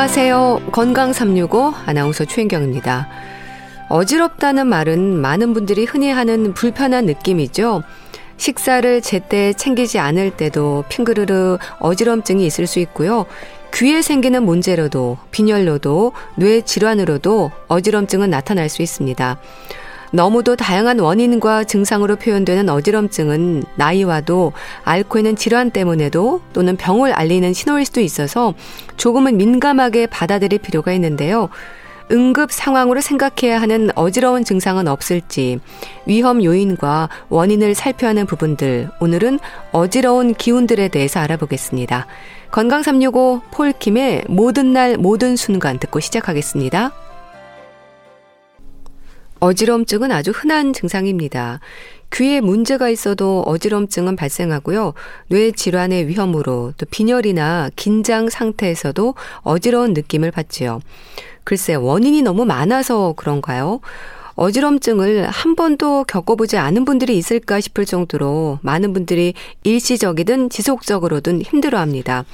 안녕하세요. 건강 365 아나운서 최인경입니다. 어지럽다는 말은 많은 분들이 흔히 하는 불편한 느낌이죠. 식사를 제때 챙기지 않을 때도 핑그르르 어지럼증이 있을 수 있고요. 귀에 생기는 문제로도 빈혈로도 뇌 질환으로도 어지럼증은 나타날 수 있습니다. 너무도 다양한 원인과 증상으로 표현되는 어지럼증은 나이와도 앓고 있는 질환 때문에도 또는 병을 알리는 신호일 수도 있어서 조금은 민감하게 받아들일 필요가 있는데요. 응급 상황으로 생각해야 하는 어지러운 증상은 없을지 위험 요인과 원인을 살펴야 하는 부분들 오늘은 어지러운 기운들에 대해서 알아보겠습니다. 건강 365 폴킴의 모든 날 모든 순간 듣고 시작하겠습니다. 어지럼증은 아주 흔한 증상입니다. 귀에 문제가 있어도 어지럼증은 발생하고요. 뇌 질환의 위험으로 또 빈혈이나 긴장 상태에서도 어지러운 느낌을 받지요. 글쎄 원인이 너무 많아서 그런가요? 어지럼증을 한 번도 겪어보지 않은 분들이 있을까 싶을 정도로 많은 분들이 일시적이든 지속적으로든 힘들어합니다.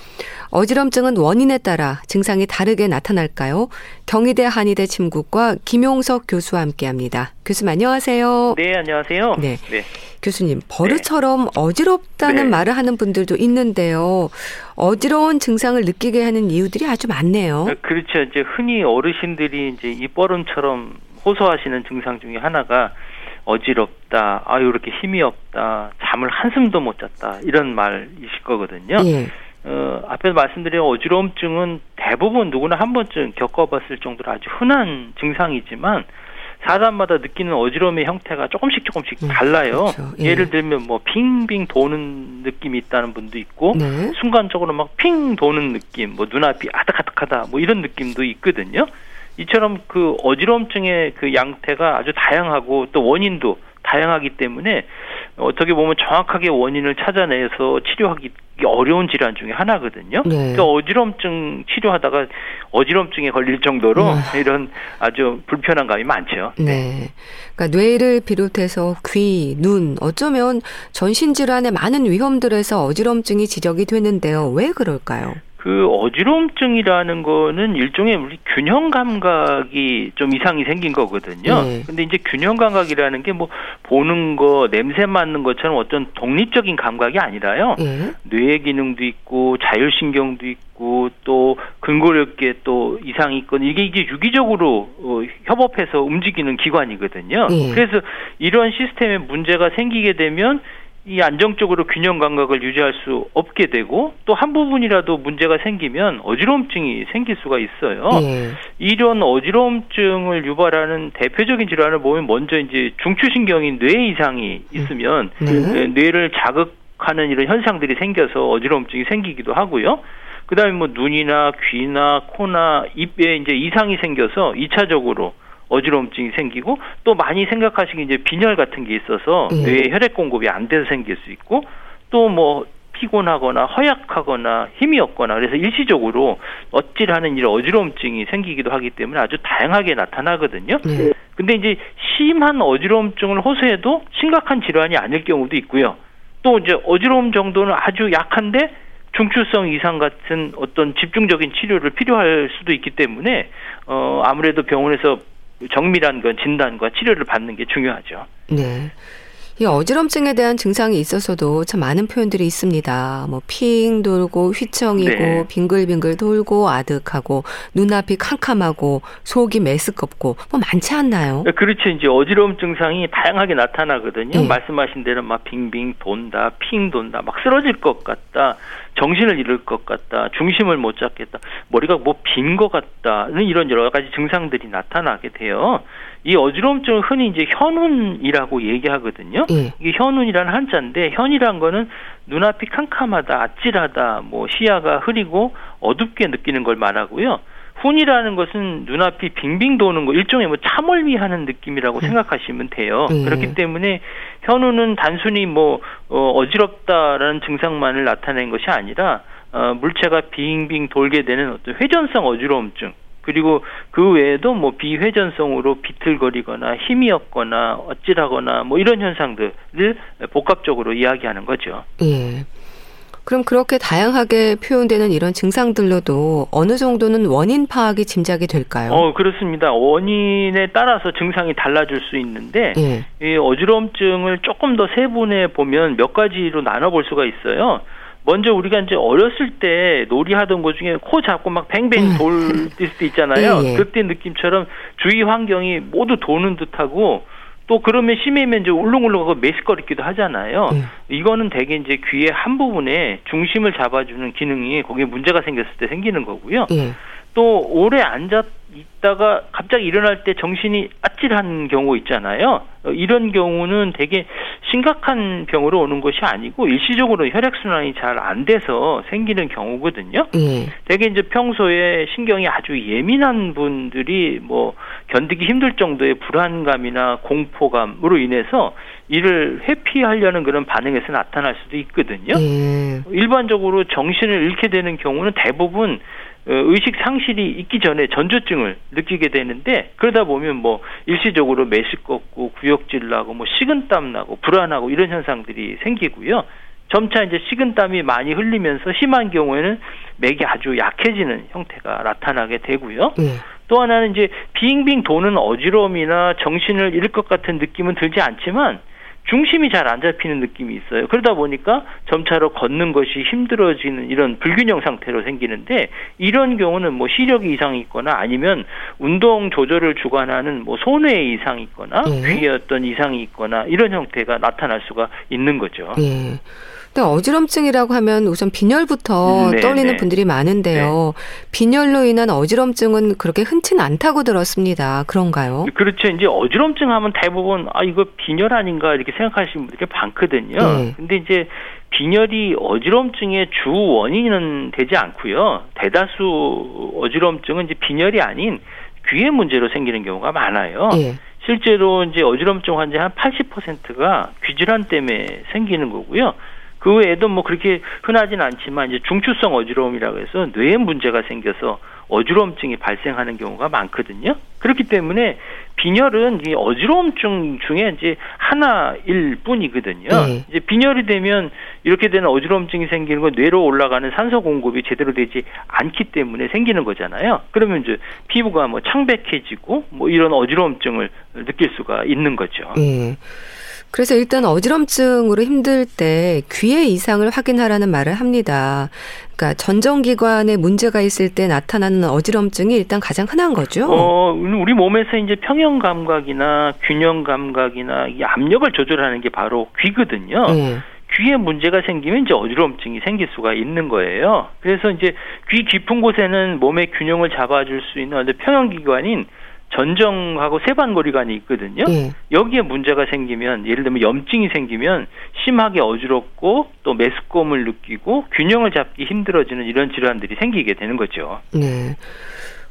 어지럼증은 원인에 따라 증상이 다르게 나타날까요? 경희대 한의대 침구과 김용석 교수와 함께합니다. 교수님 안녕하세요. 네 안녕하세요. 네. 네. 교수님 버릇처럼 네. 어지럽다는 네. 말을 하는 분들도 있는데요. 어지러운 증상을 느끼게 하는 이유들이 아주 많네요. 그렇죠. 이제 흔히 어르신들이 이제 이 뻐름처럼 호소하시는 증상 중에 하나가 어지럽다, 아유 이렇게 힘이 없다, 잠을 한숨도 못 잤다 이런 말이실 거거든요. 예. 어, 앞에서 말씀드린 어지러움증은 대부분 누구나 한 번쯤 겪어봤을 정도로 아주 흔한 증상이지만 사람마다 느끼는 어지러움의 형태가 조금씩 조금씩 음, 달라요. 그렇죠. 예. 를 들면 뭐 빙빙 도는 느낌이 있다는 분도 있고 네. 순간적으로 막 핑 도는 느낌, 뭐 눈앞이 아득아득하다, 뭐 이런 느낌도 있거든요. 이처럼 그 어지러움증의 그 양태가 아주 다양하고 또 원인도 다양하기 때문에 어떻게 보면 정확하게 원인을 찾아내서 치료하기 어려운 질환 중에 하나거든요. 네. 그 어지럼증 치료하다가 어지럼증에 걸릴 정도로 네. 이런 아주 불편한 감이 많죠. 네. 네. 그러니까 뇌를 비롯해서 귀, 눈, 어쩌면 전신 질환의 많은 위험들에서 어지럼증이 지적이 되는데요. 왜 그럴까요? 그 어지러움증이라는 거는 일종의 우리 균형 감각이 좀 이상이 생긴 거거든요. 네. 근데 이제 균형 감각이라는 게 뭐 보는 거, 냄새 맡는 것처럼 어떤 독립적인 감각이 아니라요. 네. 뇌 기능도 있고 자율신경도 있고 또 근골격계 또 이상이 있건 이게 이제 유기적으로 어, 협업해서 움직이는 기관이거든요. 네. 그래서 이런 시스템에 문제가 생기게 되면 이 안정적으로 균형 감각을 유지할 수 없게 되고 또 한 부분이라도 문제가 생기면 어지러움증이 생길 수가 있어요. 네. 이런 어지러움증을 유발하는 대표적인 질환을 보면 먼저 이제 중추신경인 뇌 이상이 있으면 네. 뇌를 자극하는 이런 현상들이 생겨서 어지러움증이 생기기도 하고요. 그다음에 뭐 눈이나 귀나 코나 입에 이제 이상이 생겨서 이차적으로 어지러움증이 생기고 또 많이 생각하시기 이제 빈혈 같은 게 있어서 네. 뇌에 혈액 공급이 안 돼서 생길 수 있고 또뭐 피곤하거나 허약하거나 힘이 없거나 그래서 일시적으로 어찌하는 이런 어지러움증이 생기기도 하기 때문에 아주 다양하게 나타나거든요. 네. 근데 이제 심한 어지러움증을 호소해도 심각한 질환이 아닐 경우도 있고요. 또 이제 어지러움 정도는 아주 약한데 중추성 이상 같은 어떤 집중적인 치료를 필요할 수도 있기 때문에 어 아무래도 병원에서 정밀한 건 진단과 치료를 받는 게 중요하죠. 네. 이 어지럼증에 대한 증상이 있어서도 참 많은 표현들이 있습니다. 뭐 핑 돌고 휘청이고 네. 빙글빙글 돌고 아득하고 눈앞이 캄캄하고 속이 메스껍고 뭐 많지 않나요? 네, 그렇죠. 이제 어지러움 증상이 다양하게 나타나거든요. 네. 말씀하신 대로 막 빙빙 돈다, 핑 돈다, 막 쓰러질 것 같다. 정신을 잃을 것 같다, 중심을 못 잡겠다, 머리가 뭐 빈 것 같다는 이런 여러 가지 증상들이 나타나게 돼요. 이 어지러움증을 흔히 이제 현운이라고 얘기하거든요. 예. 이게 현운이라는 한자인데 현이란 거는 눈앞이 캄캄하다, 아찔하다, 뭐 시야가 흐리고 어둡게 느끼는 걸 말하고요. 훈이라는 것은 눈앞이 빙빙 도는 거 일종의 뭐 참을미하는 느낌이라고 음. 생각하시면 돼요. 음. 그렇기 때문에 현우는 단순히 뭐 어, 어지럽다라는 증상만을 나타낸 것이 아니라 어, 물체가 빙빙 돌게 되는 어떤 회전성 어지러움증 그리고 그 외에도 뭐 비회전성으로 비틀거리거나 힘이 없거나 어찌하거나 뭐 이런 현상들을 복합적으로 이야기하는 거죠. 예. 그럼 그렇게 다양하게 표현되는 이런 증상들로도 어느 정도는 원인 파악이 짐작이 될까요? 어, 그렇습니다. 원인에 따라서 증상이 달라질 수 있는데 예. 이 어지럼증을 조금 더 세분해 보면 몇 가지로 나눠 볼 수가 있어요. 먼저 우리가 이제 어렸을 때 놀이하던 것 중에 코 잡고 막 뱅뱅 음. 돌때 있잖아요. 예, 예. 그때 느낌처럼 주위 환경이 모두 도는 듯하고 또 그러면 심해면 이제 울렁울렁하고 메스거리기도 하잖아요. 예. 이거는 대개 이제 귀의 한 부분에 중심을 잡아주는 기능이 거기에 문제가 생겼을 때 생기는 거고요. 예. 또 오래 앉았 있다가 갑자기 일어날 때 정신이 아찔한 경우 있잖아요. 어, 이런 경우는 되게 심각한 병으로 오는 것이 아니고 일시적으로 혈액순환이 잘 안 돼서 생기는 경우거든요. 예. 되게 이제 평소에 신경이 아주 예민한 분들이 뭐 견디기 힘들 정도의 불안감이나 공포감으로 인해서 이를 회피하려는 그런 반응에서 나타날 수도 있거든요. 예. 일반적으로 정신을 잃게 되는 경우는 대부분 어, 의식 상실이 있기 전에 전조증을 느끼게 되는데 그러다 보면 뭐 일시적으로 매식겁고 구역질 나고 뭐 식은땀 나고 불안하고 이런 현상들이 생기고요. 점차 이제 식은땀이 많이 흘리면서 심한 경우에는 맥이 아주 약해지는 형태가 나타나게 되고요. 네. 또 하나는 이제 빙빙 도는 어지러움이나 정신을 잃을 것 같은 느낌은 들지 않지만 중심이 잘 안 잡히는 느낌이 있어요. 그러다 보니까 점차로 걷는 것이 힘들어지는 이런 불균형 상태로 생기는데 이런 경우는 뭐 시력이 이상이 있거나 아니면 운동 조절을 주관하는 뭐 손해 이상이 있거나 네. 귀에 어떤 이상이 있거나 이런 형태가 나타날 수가 있는 거죠. 네. 근데 어지럼증이라고 하면 우선 빈혈부터 네, 떠올리는 네. 분들이 많은데요. 네. 빈혈로 인한 어지럼증은 그렇게 흔치는 않다고 들었습니다. 그런가요? 그렇죠. 이제 어지럼증 하면 대부분 아 이거 빈혈 아닌가 이렇게 생각하시는 분들이 많거든요. 네. 근데 이제 빈혈이 어지럼증의 주 원인은 되지 않고요. 대다수 어지럼증은 이제 빈혈이 아닌 귀의 문제로 생기는 경우가 많아요. 예. 실제로 이제 어지럼증 환자 한 80%가 귀질환 때문에 생기는 거고요. 그 외에도 뭐 그렇게 흔하진 않지만 이제 중추성 어지러움이라고 해서 뇌에 문제가 생겨서 어지러움증이 발생하는 경우가 많거든요. 그렇기 때문에 빈혈은 이 어지러움증 중에 이제 하나일 뿐이거든요. 네. 이제 빈혈이 되면 이렇게 되는 어지러움증이 생기는 건 뇌로 올라가는 산소 공급이 제대로 되지 않기 때문에 생기는 거잖아요. 그러면 이제 피부가 뭐 창백해지고 뭐 이런 어지러움증을 느낄 수가 있는 거죠. 네. 그래서 일단 어지럼증으로 힘들 때 귀의 이상을 확인하라는 말을 합니다. 그러니까 전정기관에 문제가 있을 때 나타나는 어지럼증이 일단 가장 흔한 거죠. 어, 우리 몸에서 이제 평형 감각이나 균형 감각이나 이 압력을 조절하는 게 바로 귀거든요. 네. 귀에 문제가 생기면 이제 어지럼증이 생길 수가 있는 거예요. 그래서 이제 귀 깊은 곳에는 몸의 균형을 잡아줄 수 있는 평형 기관인 전정하고 세반고리관이 있거든요. 예. 여기에 문제가 생기면 예를 들면 염증이 생기면 심하게 어지럽고 또 메스꺼움을 느끼고 균형을 잡기 힘들어지는 이런 질환들이 생기게 되는 거죠. 네.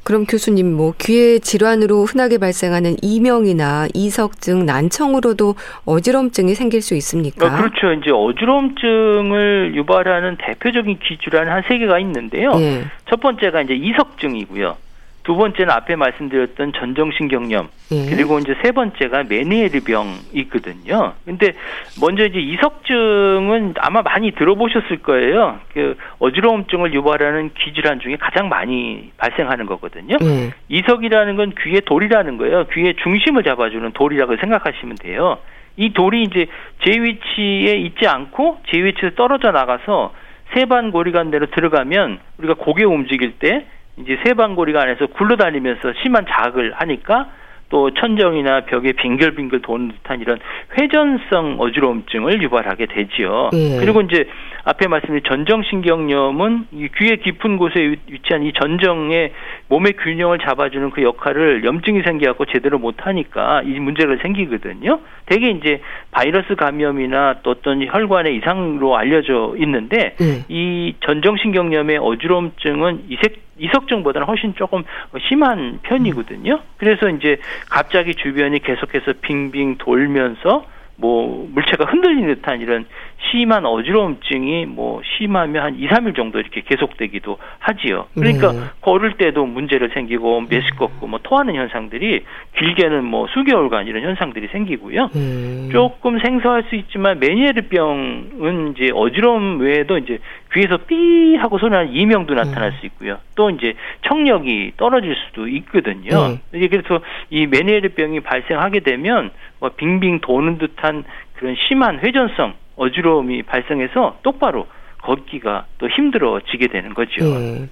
그럼 교수님 뭐 귀의 질환으로 흔하게 발생하는 이명이나 이석증, 난청으로도 어지럼증이 생길 수 있습니까? 어, 그렇죠. 이제 어지럼증을 유발하는 대표적인 귀 질환 한 세 개가 있는데요. 예. 첫 번째가 이제 이석증이고요. 두 번째는 앞에 말씀드렸던 전정신경염 예. 그리고 이제 세 번째가 메니에르병이거든요. 근데 먼저 이제 이석증은 아마 많이 들어보셨을 거예요. 그 어지러움증을 유발하는 귀 질환 중에 가장 많이 발생하는 거거든요. 예. 이석이라는 건 귀의 돌이라는 거예요. 귀의 중심을 잡아주는 돌이라고 생각하시면 돼요. 이 돌이 이제 제 위치에 있지 않고 제 위치에서 떨어져 나가서 세반 고리관대로 들어가면 우리가 고개 움직일 때 이제 세방고리가 안에서 굴러다니면서 심한 자극을 하니까 또 천정이나 벽에 빙글빙글 도는 듯한 이런 회전성 어지러움증을 유발하게 되지요. 예. 그리고 이제 앞에 말씀드린 전정신경염은 이 귀의 깊은 곳에 위치한 이 전정의 몸의 균형을 잡아주는 그 역할을 염증이 생겨갖고 제대로 못하니까 이 문제가 생기거든요. 대개 이제 바이러스 감염이나 또 어떤 혈관의 이상으로 알려져 있는데 예. 이 전정신경염의 어지러움증은 이색 이석증보다는 훨씬 조금 심한 편이거든요. 그래서 이제 갑자기 주변이 계속해서 빙빙 돌면서 뭐 물체가 흔들리는 듯한 이런 심한 어지러움증이 뭐 심하면 한 2, 3일 정도 이렇게 계속되기도 하지요. 그러니까 네. 걸을 때도 문제를 생기고 메스껍고 뭐 토하는 현상들이 길게는 뭐 수개월간 이런 현상들이 생기고요. 네. 조금 생소할 수 있지만 메니에르병은 이제 어지러움 외에도 이제 귀에서 삐 하고 소리 나는 이명도 나타날 수 있고요. 또 이제 청력이 떨어질 수도 있거든요. 네. 그래서 이 메니에르병이 발생하게 되면 뭐 빙빙 도는 듯한 그런 심한 회전성 어지러움이 발생해서 똑바로 걷기가 또 힘들어지게 되는 거죠. 네.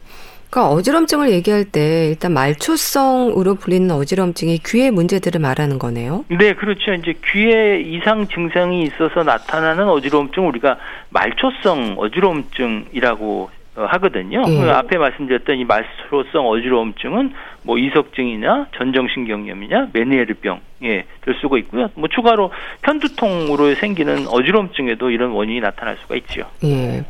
그러니까 어지럼증을 얘기할 때 일단 말초성으로 불리는 어지럼증이 귀의 문제들을 말하는 거네요. 네, 그렇죠. 이제 귀에 이상 증상이 있어서 나타나는 어지러움증 우리가 말초성 어지러움증이라고 어, 하거든요. 예. 그 앞에 말씀드렸던 이 말초성 어지러움증은 뭐 이석증이나 전정신경염이냐 메니에르병 예, 될 수가 있고요. 뭐 추가로 편두통으로 생기는 어지러움증에도 이런 원인이 나타날 수가 있죠. 예.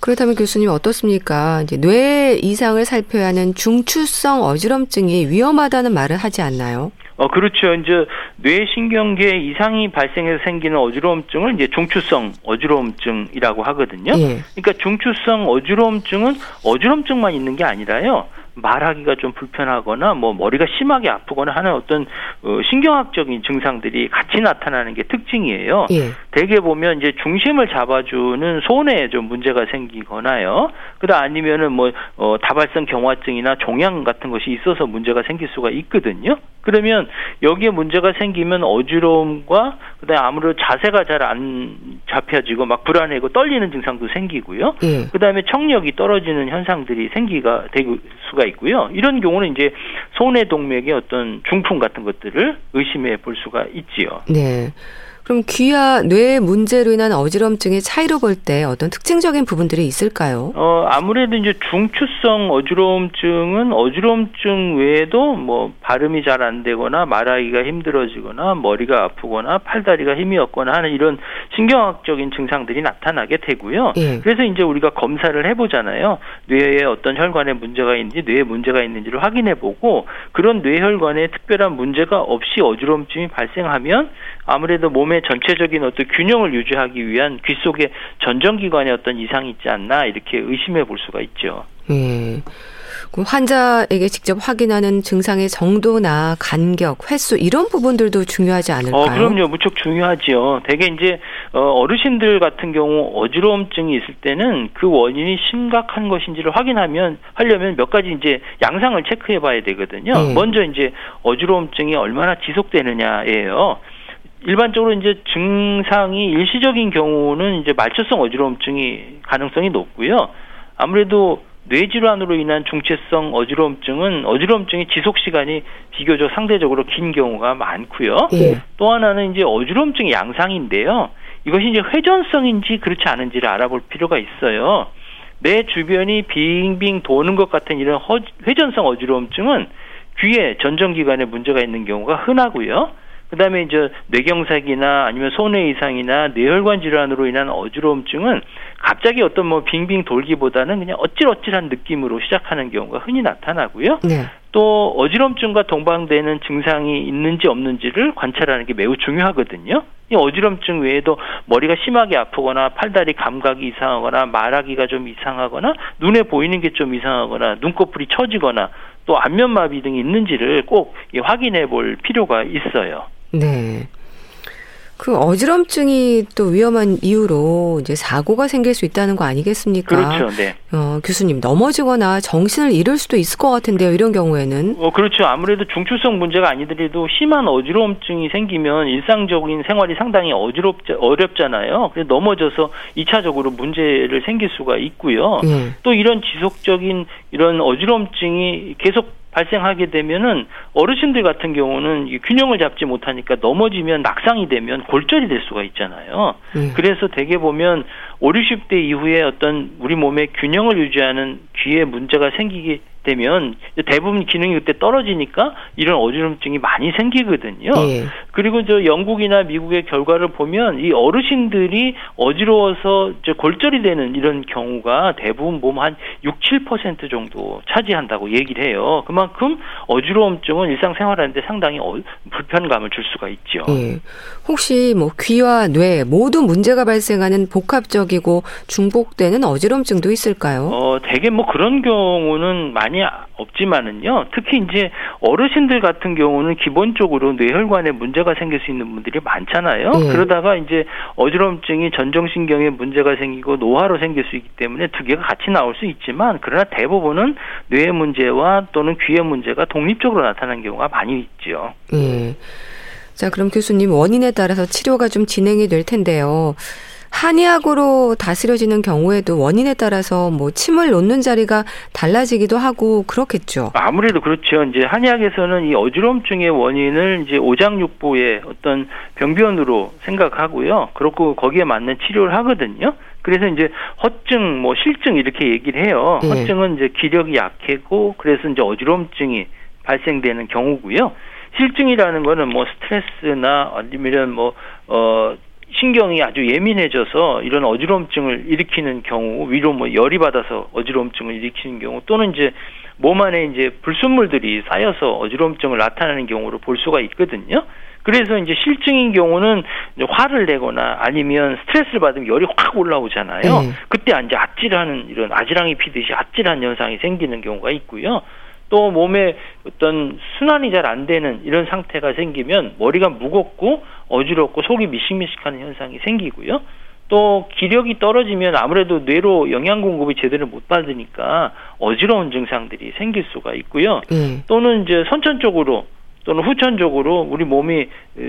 그렇다면 교수님 어떻습니까? 이제 뇌 이상을 살펴야 하는 중추성 어지럼증이 위험하다는 말을 하지 않나요? 어 그렇죠. 이제 뇌신경계 이상이 발생해서 생기는 어지러움증을 이제 중추성 어지러움증이라고 하거든요. 예. 그러니까 중추성 어지러움증은 어지럼증만 있는 게 아니라요. 말하기가 좀 불편하거나 뭐 머리가 심하게 아프거나 하는 어떤 어, 신경학적인 증상들이 같이 나타나는 게 특징이에요. 예. 대개 보면 이제 중심을 잡아주는 손에 좀 문제가 생기거나요. 그다 아니면은 뭐 어, 다발성 경화증이나 종양 같은 것이 있어서 문제가 생길 수가 있거든요. 그러면 여기에 문제가 생기면 어지러움과 그다음에 아무래도 자세가 잘 안 잡혀지고 막 불안해고 떨리는 증상도 생기고요. 예. 그다음에 청력이 떨어지는 현상들이 생기가 되고 수가 있고요. 이런 경우는 이제 손해 동맥의 어떤 중풍 같은 것들을 의심해 볼 수가 있지요. 네. 그럼 귀와 뇌 문제로 인한 어지럼증의 차이로 볼 때 어떤 특징적인 부분들이 있을까요? 어, 아무래도 이제 중추성 어지러움증은 어지러움증 외에도 뭐 발음이 잘 안 되거나 말하기가 힘들어지거나 머리가 아프거나 팔다리가 힘이 없거나 하는 이런 신경학적인 증상들이 나타나게 되고요. 예. 그래서 이제 우리가 검사를 해보잖아요. 뇌에 어떤 혈관에 문제가 있는지 뇌에 문제가 있는지를 확인해 보고 그런 뇌혈관에 특별한 문제가 없이 어지러움증이 발생하면 아무래도 몸의 전체적인 어떤 균형을 유지하기 위한 귀 속에 전정기관에 어떤 이상이 있지 않나 이렇게 의심해 볼 수가 있죠. 음. 환자에게 직접 확인하는 증상의 정도나 간격, 횟수 이런 부분들도 중요하지 않을까요? 어, 그럼요. 무척 중요하지요. 대개 이제 어, 어르신들 같은 경우 어지러움증이 있을 때는 그 원인이 심각한 것인지를 확인하면 하려면 몇 가지 이제 양상을 체크해 봐야 되거든요. 네. 먼저 이제 어지러움증이 얼마나 지속되느냐예요. 일반적으로 이제 증상이 일시적인 경우는 이제 말초성 어지러움증이 가능성이 높고요. 아무래도 뇌질환으로 인한 중체성 어지러움증은 어지러움증이 지속 시간이 비교적 상대적으로 긴 경우가 많고요. 예. 또 하나는 이제 어지러움증 양상인데요. 이것이 이제 회전성인지 그렇지 않은지를 알아볼 필요가 있어요. 내 주변이 빙빙 도는 것 같은 이런 회전성 어지러움증은 귀에 전정기관에 문제가 있는 경우가 흔하고요. 그다음에 이제 뇌경색이나 아니면 손해 이상이나 뇌혈관 질환으로 인한 어지러움증은 갑자기 어떤 뭐 빙빙 돌기보다는 그냥 어찔어찔한 느낌으로 시작하는 경우가 흔히 나타나고요. 네. 또 어지럼증과 동반되는 증상이 있는지 없는지를 관찰하는 게 매우 중요하거든요. 이 어지럼증 외에도 머리가 심하게 아프거나 팔다리 감각이 이상하거나 말하기가 좀 이상하거나 눈에 보이는 게 좀 이상하거나 눈꺼풀이 처지거나 또 안면마비 등이 있는지를 꼭 확인해 볼 필요가 있어요. 네. 그 어지럼증이 또 위험한 이유로 이제 사고가 생길 수 있다는 거 아니겠습니까? 그렇죠. 네. 어, 교수님 넘어지거나 정신을 잃을 수도 있을 것 같은데요. 이런 경우에는. 어, 그렇죠. 아무래도 중추성 문제가 아니더라도 심한 어지러움증이 생기면 일상적인 생활이 상당히 어지럽 어렵잖아요. 그래서 넘어져서 2차적으로 문제를 생길 수가 있고요. 네. 또 이런 지속적인 이런 어지러움증이 계속 발생하게 되면은 어르신들 같은 경우는 이 균형을 잡지 못하니까 넘어지면 낙상이 되면 골절이 될 수가 있잖아요. 음. 그래서 대개 보면 5, 60대 이후에 어떤 우리 몸의 균형을 유지하는 귀에 문제가 생기기 되면 대부분 기능이 그때 떨어지니까 이런 어지럼증이 많이 생기거든요. 예. 그리고 저 영국이나 미국의 결과를 보면 이 어르신들이 어지러워서 골절이 되는 이런 경우가 대부분 보면 한 6, 7% 정도 차지한다고 얘기를 해요. 그만큼 어지러움증은 일상생활하는데 상당히 어, 불편감을 줄 수가 있죠. 예. 혹시 뭐 귀와 뇌 모두 문제가 발생하는 복합적이고 중복되는 어지럼증도 있을까요? 어, 대개 뭐 그런 경우는 많이 없지만은요. 특히 이제 어르신들 같은 경우는 기본적으로 뇌혈관에 문제가 생길 수 있는 분들이 많잖아요. 네. 그러다가 이제 어지럼증이 전정신경에 문제가 생기고 노화로 생길 수 있기 때문에 두 개가 같이 나올 수 있지만 그러나 대부분은 뇌 문제와 또는 귀의 문제가 독립적으로 나타나는 경우가 많이 있죠. 네. 자, 그럼 교수님 원인에 따라서 치료가 좀 진행이 될 텐데요. 한의학으로 다스려지는 경우에도 원인에 따라서 뭐 침을 놓는 자리가 달라지기도 하고 그렇겠죠. 아무래도 그렇죠. 이제 한의학에서는 이 어지럼증의 원인을 이제 오장육부의 어떤 병변으로 생각하고요. 그렇고 거기에 맞는 치료를 하거든요. 그래서 이제 허증, 뭐 실증 이렇게 얘기를 해요. 네. 허증은 이제 기력이 약해고 그래서 이제 어지럼증이 발생되는 경우고요. 실증이라는 거는 뭐 스트레스나 아니면 뭐 어 신경이 아주 예민해져서 이런 어지럼증을 일으키는 경우 위로 뭐 열이 받아서 어지럼증을 일으키는 경우 또는 이제 몸 안에 이제 불순물들이 쌓여서 어지럼증을 나타내는 경우로 볼 수가 있거든요. 그래서 이제 실증인 경우는 이제 화를 내거나 아니면 스트레스를 받으면 열이 확 올라오잖아요. 네. 그때 이제 아찔하는 이런 아지랑이 피듯이 아찔한 현상이 생기는 경우가 있고요. 또 몸에 어떤 순환이 잘 안 되는 이런 상태가 생기면 머리가 무겁고 어지럽고 속이 미식미식하는 현상이 생기고요. 또 기력이 떨어지면 아무래도 뇌로 영양 공급이 제대로 못 받으니까 어지러운 증상들이 생길 수가 있고요. 음. 또는 이제 선천적으로 또는 후천적으로 우리 몸이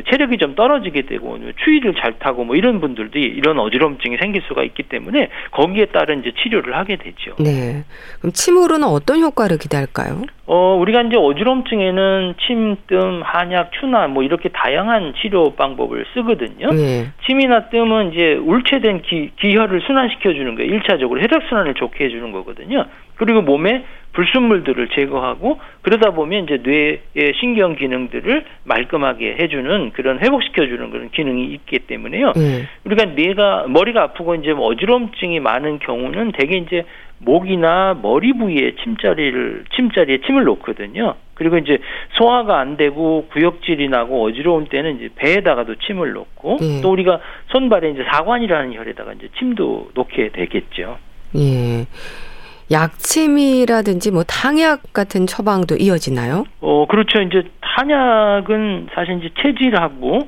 체력이 좀 떨어지게 되고 추위를 잘 타고 뭐 이런 분들도 이런 어지럼증이 생길 수가 있기 때문에 거기에 따른 이제 치료를 하게 되죠. 네. 그럼 침으로는 어떤 효과를 기대할까요? 어, 우리가 이제 어지럼증에는 침, 뜸, 한약, 추나 뭐 이렇게 다양한 치료 방법을 쓰거든요. 네. 침이나 뜸은 이제 울체된 기, 기혈을 순환시켜 주는 거예요. 일차적으로 혈액 순환을 좋게 해 주는 거거든요. 그리고 몸에 불순물들을 제거하고 그러다 보면 이제 뇌의 신경 기능들을 말끔하게 해주는 그런 회복시켜주는 그런 기능이 있기 때문에요. 음. 우리가 뇌가 머리가 아프고 이제 어지럼증이 많은 경우는 대개 이제 목이나 머리 부위에 침자리를 침자리에 침을 놓거든요. 그리고 이제 소화가 안 되고 구역질이 나고 어지러운 때는 이제 배에다가도 침을 놓고 음. 또 우리가 손발에 이제 사관이라는 혈에다가 이제 침도 놓게 되겠죠. 예. 약침이라든지 뭐 탕약 같은 처방도 이어지나요? 어, 그렇죠. 이제 탕약은 사실 이제 체질하고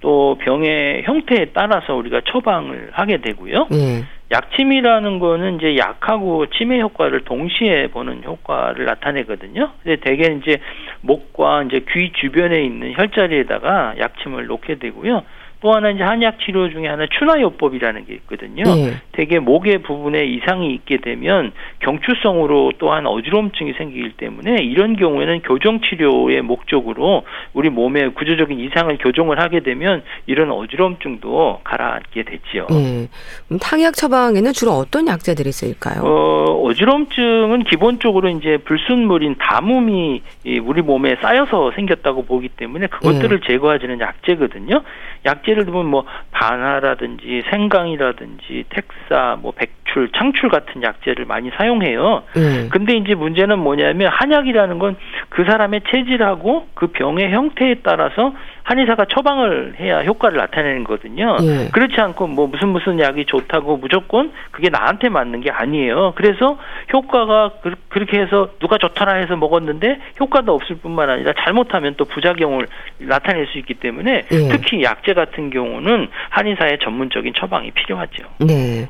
또 병의 형태에 따라서 우리가 처방을 하게 되고요. 네. 약침이라는 거는 이제 약하고 치매 효과를 동시에 보는 효과를 나타내거든요. 근데 대개 이제 목과 이제 귀 주변에 있는 혈자리에다가 약침을 놓게 되고요. 또 하나 이제 한약 치료 중에 하나 추나요법이라는 게 있거든요. 네. 대개 목의 부분에 이상이 있게 되면 경추성으로 또한 어지럼증이 생기기 때문에 이런 경우에는 교정 치료의 목적으로 우리 몸에 구조적인 이상을 교정을 하게 되면 이런 어지럼증도 가라앉게 되지요. 네. 그럼 탕약 처방에는 주로 어떤 약재들이 쓰일까요? 어, 어지럼증은 기본적으로 이제 불순물인 담음이 우리 몸에 쌓여서 생겼다고 보기 때문에 그것들을 네. 제거하지는 약재거든요. 약 예를 들면 뭐 반하라든지 생강이라든지 택사, 뭐 백출, 창출 같은 약재를 많이 사용해요. 음. 근데 이제 문제는 뭐냐면 한약이라는 건 그 사람의 체질하고 그 병의 형태에 따라서 한의사가 처방을 해야 효과를 나타내는 거거든요. 예. 그렇지 않고 뭐 무슨 무슨 약이 좋다고 무조건 그게 나한테 맞는 게 아니에요. 그래서 효과가 그 렇게 해서 누가 좋더라 해서 먹었는데 효과도 없을 뿐만 아니라 잘못하면 또 부작용을 나타낼 수 있기 때문에 예. 특히 약재 같은 경우는 한의사의 전문적인 처방이 필요하죠. 네.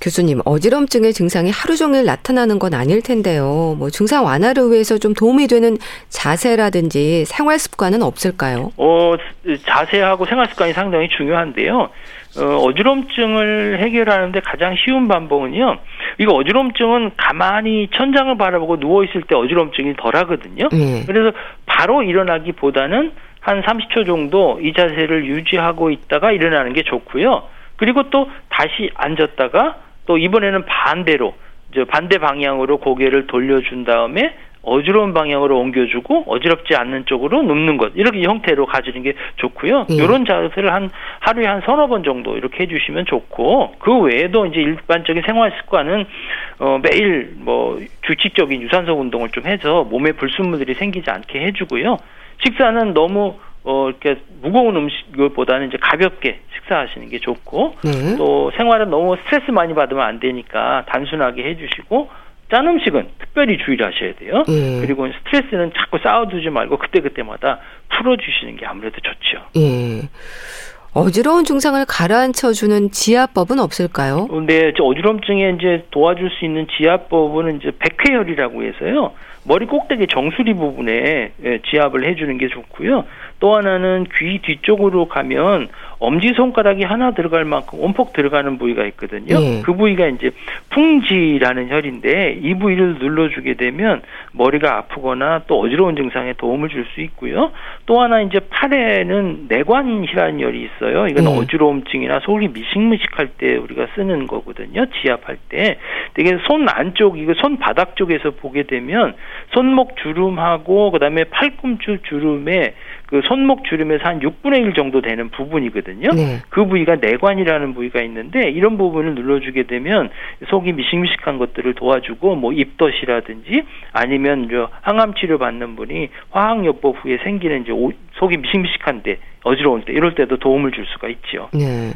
교수님, 어지럼증의 증상이 하루 종일 나타나는 건 아닐 텐데요. 뭐 증상 완화를 위해서 좀 도움이 되는 자세라든지 생활 습관은 없을까요? 어, 자세하고 생활 습관이 상당히 중요한데요. 어, 어지럼증을 해결하는데 가장 쉬운 방법은요. 이거 어지럼증은 가만히 천장을 바라보고 누워 있을 때 어지럼증이 덜하거든요. 네. 그래서 바로 일어나기보다는 한 30초 정도 이 자세를 유지하고 있다가 일어나는 게 좋고요. 그리고 또 다시 앉았다가 또 이번에는 반대로 반대 방향으로 고개를 돌려준 다음에 어지러운 방향으로 옮겨주고 어지럽지 않는 쪽으로 눕는 것 이렇게 형태로 가지는 게 좋고요. 예. 이런 자세를 한 하루에 한 서너 번 정도 이렇게 해주시면 좋고 그 외에도 이제 일반적인 생활 습관은 어 매일 뭐 규칙적인 유산소 운동을 좀 해서 몸에 불순물들이 생기지 않게 해주고요. 식사는 너무 어 이렇게 무거운 음식보다는 이제 가볍게 식사하시는 게 좋고 네. 또 생활은 너무 스트레스 많이 받으면 안 되니까 단순하게 해주시고 짠 음식은 특별히 주의를 하셔야 돼요. 예. 그리고 스트레스는 자꾸 쌓아두지 말고 그때그때마다 풀어주시는 게 아무래도 좋죠. 예. 어지러운 증상을 가라앉혀주는 지압법은 없을까요? 네, 어지럼증에 이제 도와줄 수 있는 지압법은 이제 백회혈이라고 해서요. 머리 꼭대기 정수리 부분에 예, 지압을 해주는 게 좋고요. 또 하나는 귀 뒤쪽으로 가면 엄지 손가락이 하나 들어갈 만큼 온폭 들어가는 부위가 있거든요. 네. 그 부위가 이제 풍지라는 혈인데 이 부위를 눌러주게 되면 머리가 아프거나 또 어지러운 증상에 도움을 줄 수 있고요. 또 하나 이제 팔에는 내관이라는 혈이 있어요. 이건 네. 어지러움증이나 속이 미식미식할 때 우리가 쓰는 거거든요. 지압할 때. 되게 손 안쪽 이거 손 바닥 쪽에서 보게 되면 손목 주름하고 그다음에 팔꿈치 주름에 그 손목 주름에서 한 6분의 1 정도 되는 부분이거든요. 네. 그 부위가 내관이라는 부위가 있는데 이런 부분을 눌러주게 되면 속이 미식미식한 것들을 도와주고 뭐 입덧이라든지 아니면 저 항암 치료 받는 분이 화학요법 후에 생기는 이제 속이 미식미식한데 어지러울 때 이럴 때도 도움을 줄 수가 있죠. 네.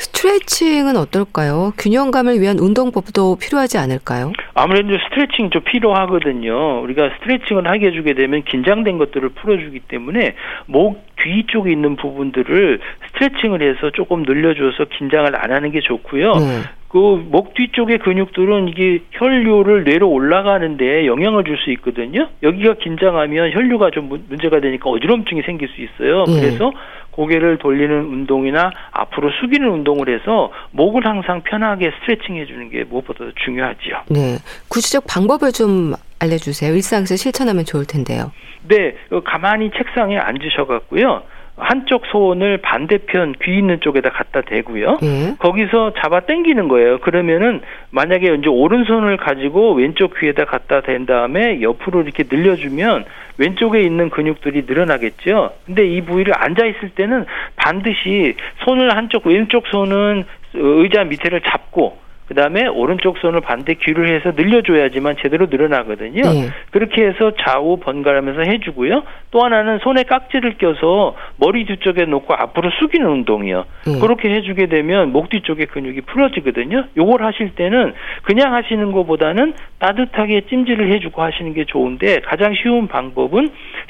스트레칭은 어떨까요? 균형감을 위한 운동법도 필요하지 않을까요? 아무래도 스트레칭이 좀 필요하거든요. 우리가 스트레칭을 하게 해주게 되면 긴장된 것들을 풀어주기 때문에 목 뒤 쪽에 있는 부분들을 스트레칭을 해서 조금 늘려줘서 긴장을 안 하는 게 좋고요. 네. 그 목 뒤쪽의 근육들은 이게 혈류를 뇌로 올라가는데 영향을 줄 수 있거든요. 여기가 긴장하면 혈류가 좀 문제가 되니까 어지럼증이 생길 수 있어요. 네. 그래서 고개를 돌리는 운동이나 앞으로 숙이는 운동을 해서 목을 항상 편하게 스트레칭 해주는 게 무엇보다도 중요하지요. 네. 구체적 방법을 좀 알려주세요. 일상에서 실천하면 좋을 텐데요. 네. 가만히 책상에 앉으셔갖고요. 한쪽 손을 반대편 귀 있는 쪽에다 갖다 대고요. 예. 거기서 잡아 당기는 거예요. 그러면은 만약에 이제 오른손을 가지고 왼쪽 귀에다 갖다 댄 다음에 옆으로 이렇게 늘려주면 왼쪽에 있는 근육들이 늘어나겠죠. 근데 이 부위를 앉아 있을 때는 반드시 손을 한쪽 왼쪽 손은 의자 밑에를 잡고 그 다음에 오른쪽 손을 반대 귀를 해서 늘려줘야지만 제대로 늘어나거든요. 네. 그렇게 해서 좌우 번갈아면서 해주고요. 또 하나는 손에 깍지를 껴서 머리 뒤쪽에 놓고 앞으로 숙이는 운동이요. 네. 그렇게 해주게 되면 목 뒤쪽에 근육이 풀어지거든요. 요걸 하실 때는 그냥 하시는 것보다는 따뜻하게 찜질을 해주고 하시는 게 좋은데 가장 쉬운 방법은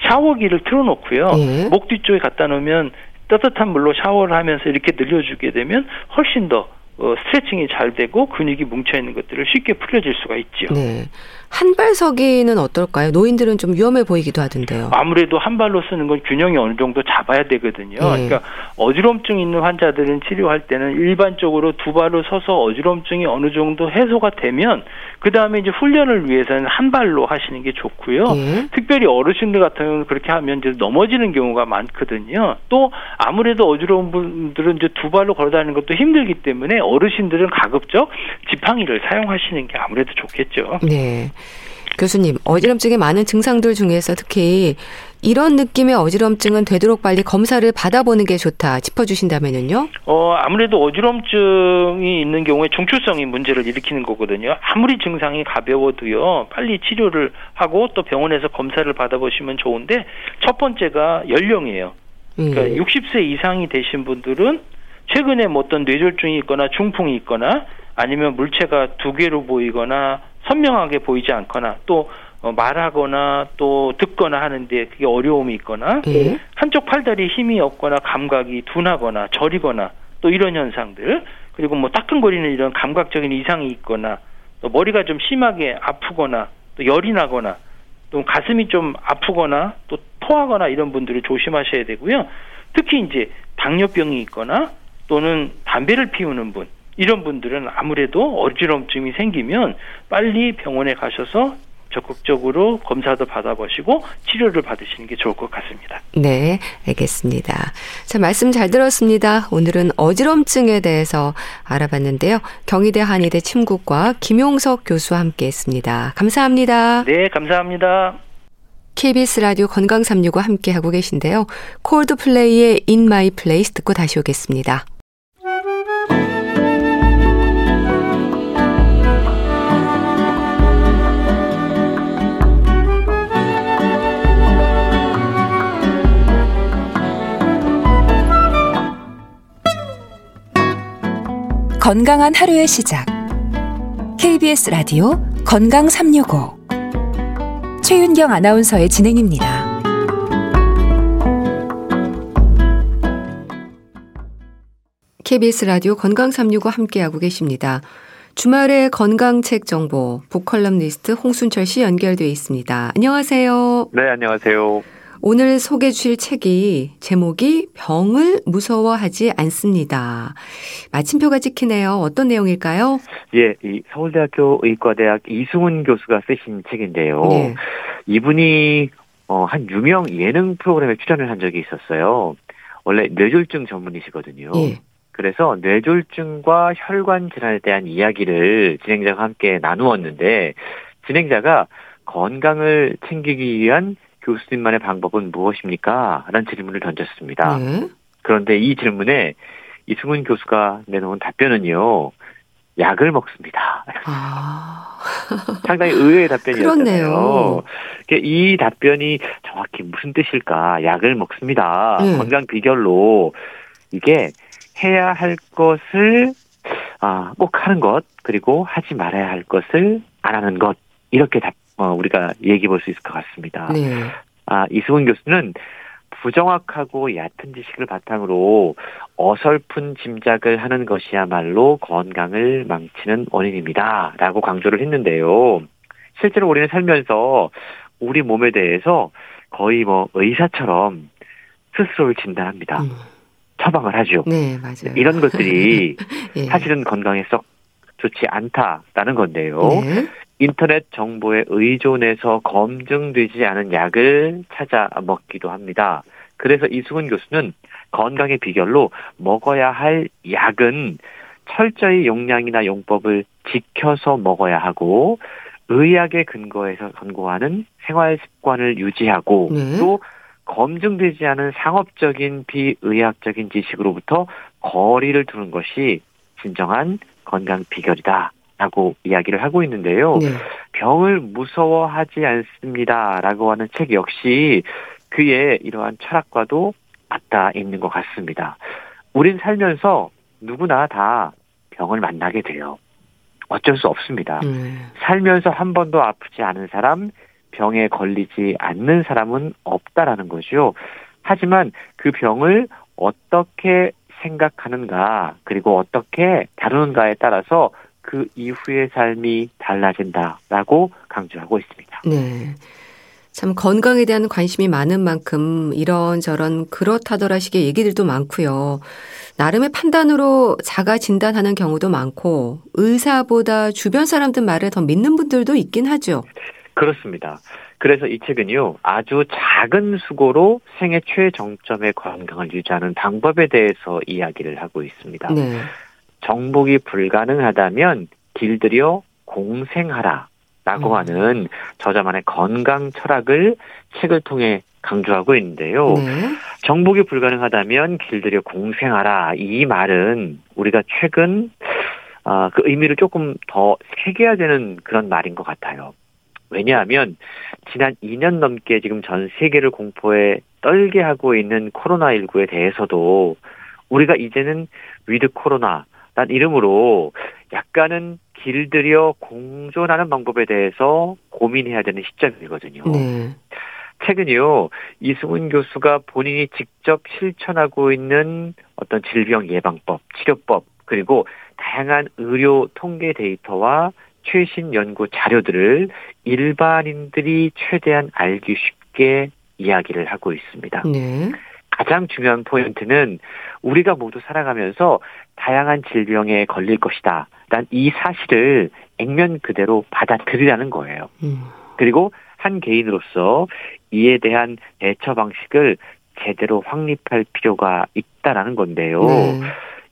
샤워기를 틀어놓고요. 네. 목 뒤쪽에 갖다 놓으면 따뜻한 물로 샤워를 하면서 이렇게 늘려주게 되면 훨씬 더 어, 스트레칭이 잘 되고 근육이 뭉쳐 있는 것들을 쉽게 풀려질 수가 있죠. 네. 한 발서기는 어떨까요? 노인들은 좀 위험해 보이기도 하던데요. 아무래도 한 발로 쓰는 건 균형이 어느 정도 잡아야 되거든요. 네. 그러니까 어지럼증 있는 환자들은 치료할 때는 일반적으로 두 발로 서서 어지럼증이 어느 정도 해소가 되면 그 다음에 이제 훈련을 위해서는 한 발로 하시는 게 좋고요. 네. 특별히 어르신들 같은 경우는 그렇게 하면 이제 넘어지는 경우가 많거든요. 또 아무래도 어지러운 분들은 이제 두 발로 걸어다니는 것도 힘들기 때문에 어르신들은 가급적 지팡이를 사용하시는 게 아무래도 좋겠죠. 네. 교수님, 어지럼증의 많은 증상들 중에서 특히 이런 느낌의 어지럼증은 되도록 빨리 검사를 받아보는 게 좋다 짚어주신다면요? 어 아무래도 어지럼증이 있는 경우에 중추성이 문제를 일으키는 거거든요. 아무리 증상이 가벼워도요 빨리 치료를 하고 또 병원에서 검사를 받아보시면 좋은데 첫 번째가 연령이에요. 그러니까 음. 60세 이상이 되신 분들은 최근에 뭐 어떤 뇌졸중이 있거나 중풍이 있거나 아니면 물체가 두 개로 보이거나 선명하게 보이지 않거나 또 어, 말하거나 또 듣거나 하는데 그게 어려움이 있거나 네. 한쪽 팔다리 힘이 없거나 감각이 둔하거나 저리거나 또 이런 현상들 그리고 뭐 따끔거리는 이런 감각적인 이상이 있거나 또 머리가 좀 심하게 아프거나 또 열이 나거나 또 가슴이 좀 아프거나 또 토하거나 이런 분들을 조심하셔야 되고요. 특히 이제 당뇨병이 있거나 또는 담배를 피우는 분 이런 분들은 아무래도 어지럼증이 생기면 빨리 병원에 가셔서 적극적으로 검사도 받아보시고 치료를 받으시는 게 좋을 것 같습니다. 네, 알겠습니다. 자, 말씀 잘 들었습니다. 오늘은 어지럼증에 대해서 알아봤는데요. 경희대 한의대 침구과 김용석 교수와 함께 했습니다. 감사합니다. 네, 감사합니다. KBS 라디오 건강 365 함께 하고 계신데요. 콜드플레이의 In My Place 듣고 다시 오겠습니다. 건강한 하루의 시작. KBS 라디오 건강 365. 최윤경 아나운서의 진행입니다. KBS 라디오 건강 365 함께하고 계십니다. 주말의 건강책 정보 북컬럼리스트 홍순철 씨 연결돼 있습니다. 안녕하세요. 네, 안녕하세요. 오늘 소개해 주실 책이 제목이 병을 무서워하지 않습니다. 마침표가 찍히네요. 어떤 내용일까요? 예, 이 서울대학교 의과대학 이승훈 교수가 쓰신 책인데요. 예. 이분이 어, 한 유명 예능 프로그램에 출연을 한 적이 있었어요. 원래 뇌졸중 전문이시거든요. 예. 그래서 뇌졸중과 혈관 질환에 대한 이야기를 진행자와 함께 나누었는데 진행자가 건강을 챙기기 위한 교수님만의 방법은 무엇입니까? 라는 질문을 던졌습니다. 네. 그런데 이 질문에 이승훈 교수가 내놓은 답변은요. 약을 먹습니다. 아. 상당히 의외의 답변이었잖아요. 이 답변이 정확히 무슨 뜻일까? 약을 먹습니다. 네. 건강 비결로 이게 해야 할 것을 아, 꼭 하는 것 그리고 하지 말아야 할 것을 안 하는 것 이렇게 답 어, 우리가 얘기해 볼 수 있을 것 같습니다. 네. 아, 이승훈 교수는 부정확하고 얕은 지식을 바탕으로 어설픈 짐작을 하는 것이야말로 건강을 망치는 원인입니다. 라고 강조를 했는데요. 실제로 우리는 살면서 우리 몸에 대해서 거의 뭐 의사처럼 스스로를 진단합니다. 음. 처방을 하죠. 네, 맞아요. 이런 것들이 예. 사실은 건강에 썩 좋지 않다라는 건데요. 네. 인터넷 정보에 의존해서 검증되지 않은 약을 찾아 먹기도 합니다. 그래서 이승훈 교수는 건강의 비결로 먹어야 할 약은 철저히 용량이나 용법을 지켜서 먹어야 하고 의학의 근거에서 권고하는 생활 습관을 유지하고 네. 또 검증되지 않은 상업적인 비의학적인 지식으로부터 거리를 두는 것이 진정한 건강 비결이다. 라고 이야기를 하고 있는데요. 네. 병을 무서워하지 않습니다 라고 하는 책 역시 그의 이러한 철학과도 맞닿아 있는 것 같습니다. 우린 살면서 누구나 다 병을 만나게 돼요. 어쩔 수 없습니다. 음. 살면서 한 번도 아프지 않은 사람, 병에 걸리지 않는 사람은 없다라는 거죠. 하지만 그 병을 어떻게 생각하는가, 그리고 어떻게 다루는가에 따라서 그 이후의 삶이 달라진다라고 강조하고 있습니다. 네. 참 건강에 대한 관심이 많은 만큼 이런저런 그렇다더라 식의 얘기들도 많고요. 나름의 판단으로 자가 진단하는 경우도 많고 의사보다 주변 사람들 말을 더 믿는 분들도 있긴 하죠. 그렇습니다. 그래서 이 책은요, 아주 작은 수고로 생애 최정점의 건강을 유지하는 방법에 대해서 이야기를 하고 있습니다. 네. 정복이 불가능하다면 길들여 공생하라. 라고 음. 하는 저자만의 건강 철학을 책을 통해 강조하고 있는데요. 네. 정복이 불가능하다면 길들여 공생하라. 이 말은 우리가 최근 어, 그 의미를 조금 더 새겨야 되는 그런 말인 것 같아요. 왜냐하면 지난 2년 넘게 지금 전 세계를 공포에 떨게 하고 있는 코로나19에 대해서도 우리가 이제는 with 코로나란 이름으로 약간은 길들여 공존하는 방법에 대해서 고민해야 되는 시점이거든요. 네. 최근요, 이승훈 교수가 본인이 직접 실천하고 있는 어떤 질병 예방법, 치료법, 그리고 다양한 의료 통계 데이터와 최신 연구 자료들을 일반인들이 최대한 알기 쉽게 이야기를 하고 있습니다. 네. 가장 중요한 포인트는 우리가 모두 살아가면서 다양한 질병에 걸릴 것이다. 난 이 사실을 액면 그대로 받아들이라는 거예요. 음. 그리고 한 개인으로서 이에 대한 대처 방식을 제대로 확립할 필요가 있다라는 건데요. 네.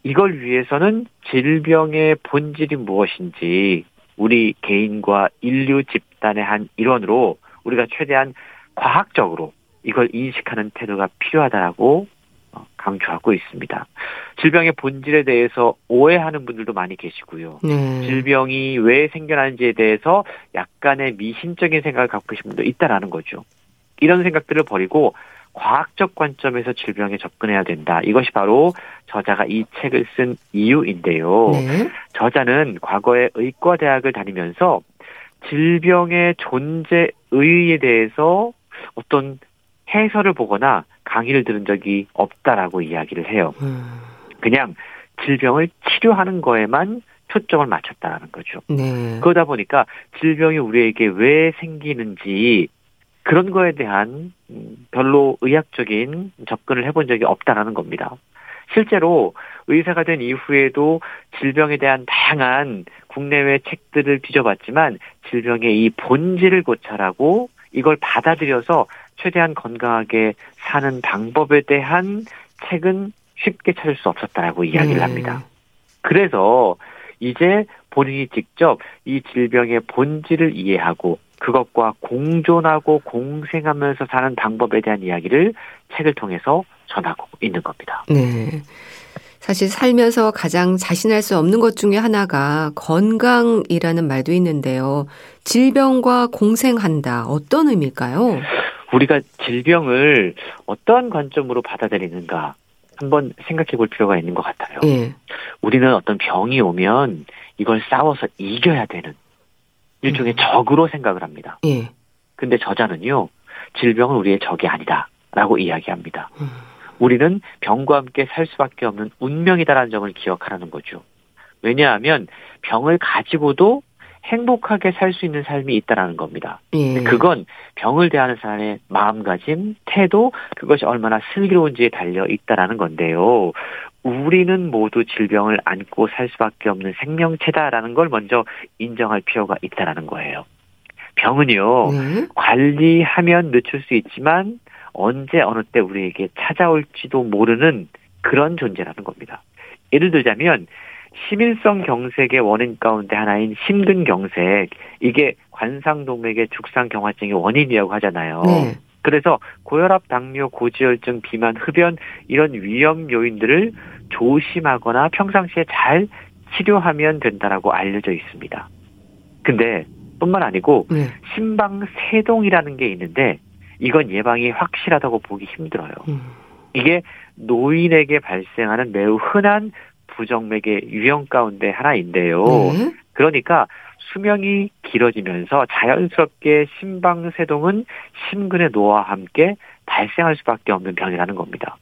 이걸 위해서는 질병의 본질이 무엇인지 우리 개인과 인류 집단의 한 일원으로 우리가 최대한 과학적으로 이걸 인식하는 태도가 필요하다고 어, 강조하고 있습니다. 질병의 본질에 대해서 오해하는 분들도 많이 계시고요. 네. 질병이 왜 생겨나는지에 대해서 약간의 미심적인 생각을 갖고 계신 분도 있다라는 거죠. 이런 생각들을 버리고 과학적 관점에서 질병에 접근해야 된다. 이것이 바로 저자가 이 책을 쓴 이유인데요. 네. 저자는 과거에 의과대학을 다니면서 질병의 존재 의의에 대해서 어떤 해설을 보거나 강의를 들은 적이 없다라고 이야기를 해요. 음. 그냥 질병을 치료하는 거에만 초점을 맞췄다라는 거죠. 네. 그러다 보니까 질병이 우리에게 왜 생기는지 그런 거에 대한 별로 의학적인 접근을 해본 적이 없다라는 겁니다. 실제로 의사가 된 이후에도 질병에 대한 다양한 국내외 책들을 뒤져봤지만 질병의 이 본질을 고찰하고 이걸 받아들여서 최대한 건강하게 사는 방법에 대한 책은 쉽게 찾을 수 없었다라고 이야기를 네. 합니다. 그래서 이제 본인이 직접 이 질병의 본질을 이해하고 그것과 공존하고 공생하면서 사는 방법에 대한 이야기를 책을 통해서 전하고 있는 겁니다. 네. 사실 살면서 가장 자신할 수 없는 것 중에 하나가 건강이라는 말도 있는데요. 질병과 공생한다. 어떤 의미일까요? 우리가 질병을 어떠한 관점으로 받아들이는가 한번 생각해 볼 필요가 있는 것 같아요. 예. 우리는 어떤 병이 오면 이걸 싸워서 이겨야 되는 일종의 음. 적으로 생각을 합니다. 예. 근데 저자는요, 질병은 우리의 적이 아니다 라고 이야기합니다. 음. 우리는 병과 함께 살 수밖에 없는 운명이다라는 점을 기억하라는 거죠. 왜냐하면 병을 가지고도 행복하게 살 수 있는 삶이 있다라는 겁니다. 예. 그건 병을 대하는 사람의 마음가짐, 태도, 그것이 얼마나 슬기로운지에 달려 있다라는 건데요. 우리는 모두 질병을 안고 살 수밖에 없는 생명체다라는 걸 먼저 인정할 필요가 있다라는 거예요. 병은요, 네. 관리하면 늦출 수 있지만 언제 어느 때 우리에게 찾아올지도 모르는 그런 존재라는 겁니다. 예를 들자면 심일성 경색의 원인 가운데 하나인 심근 경색 이게 관상동맥의 죽상 경화증의 원인이라고 하잖아요. 네. 그래서 고혈압, 당뇨, 고지혈증, 비만, 흡연 이런 위험 요인들을 조심하거나 평상시에 잘 치료하면 된다라고 알려져 있습니다. 근데 뿐만 아니고 네. 심방세동이라는 게 있는데 이건 예방이 확실하다고 보기 힘들어요. 음. 이게 노인에게 발생하는 매우 흔한 부정맥의 유형 가운데 하나인데요. 네. 그러니까 수명이 길어지면서 자연스럽게 심방세동은 심근의 노화와 함께 발생할 수밖에 없는 병이라는 겁니다.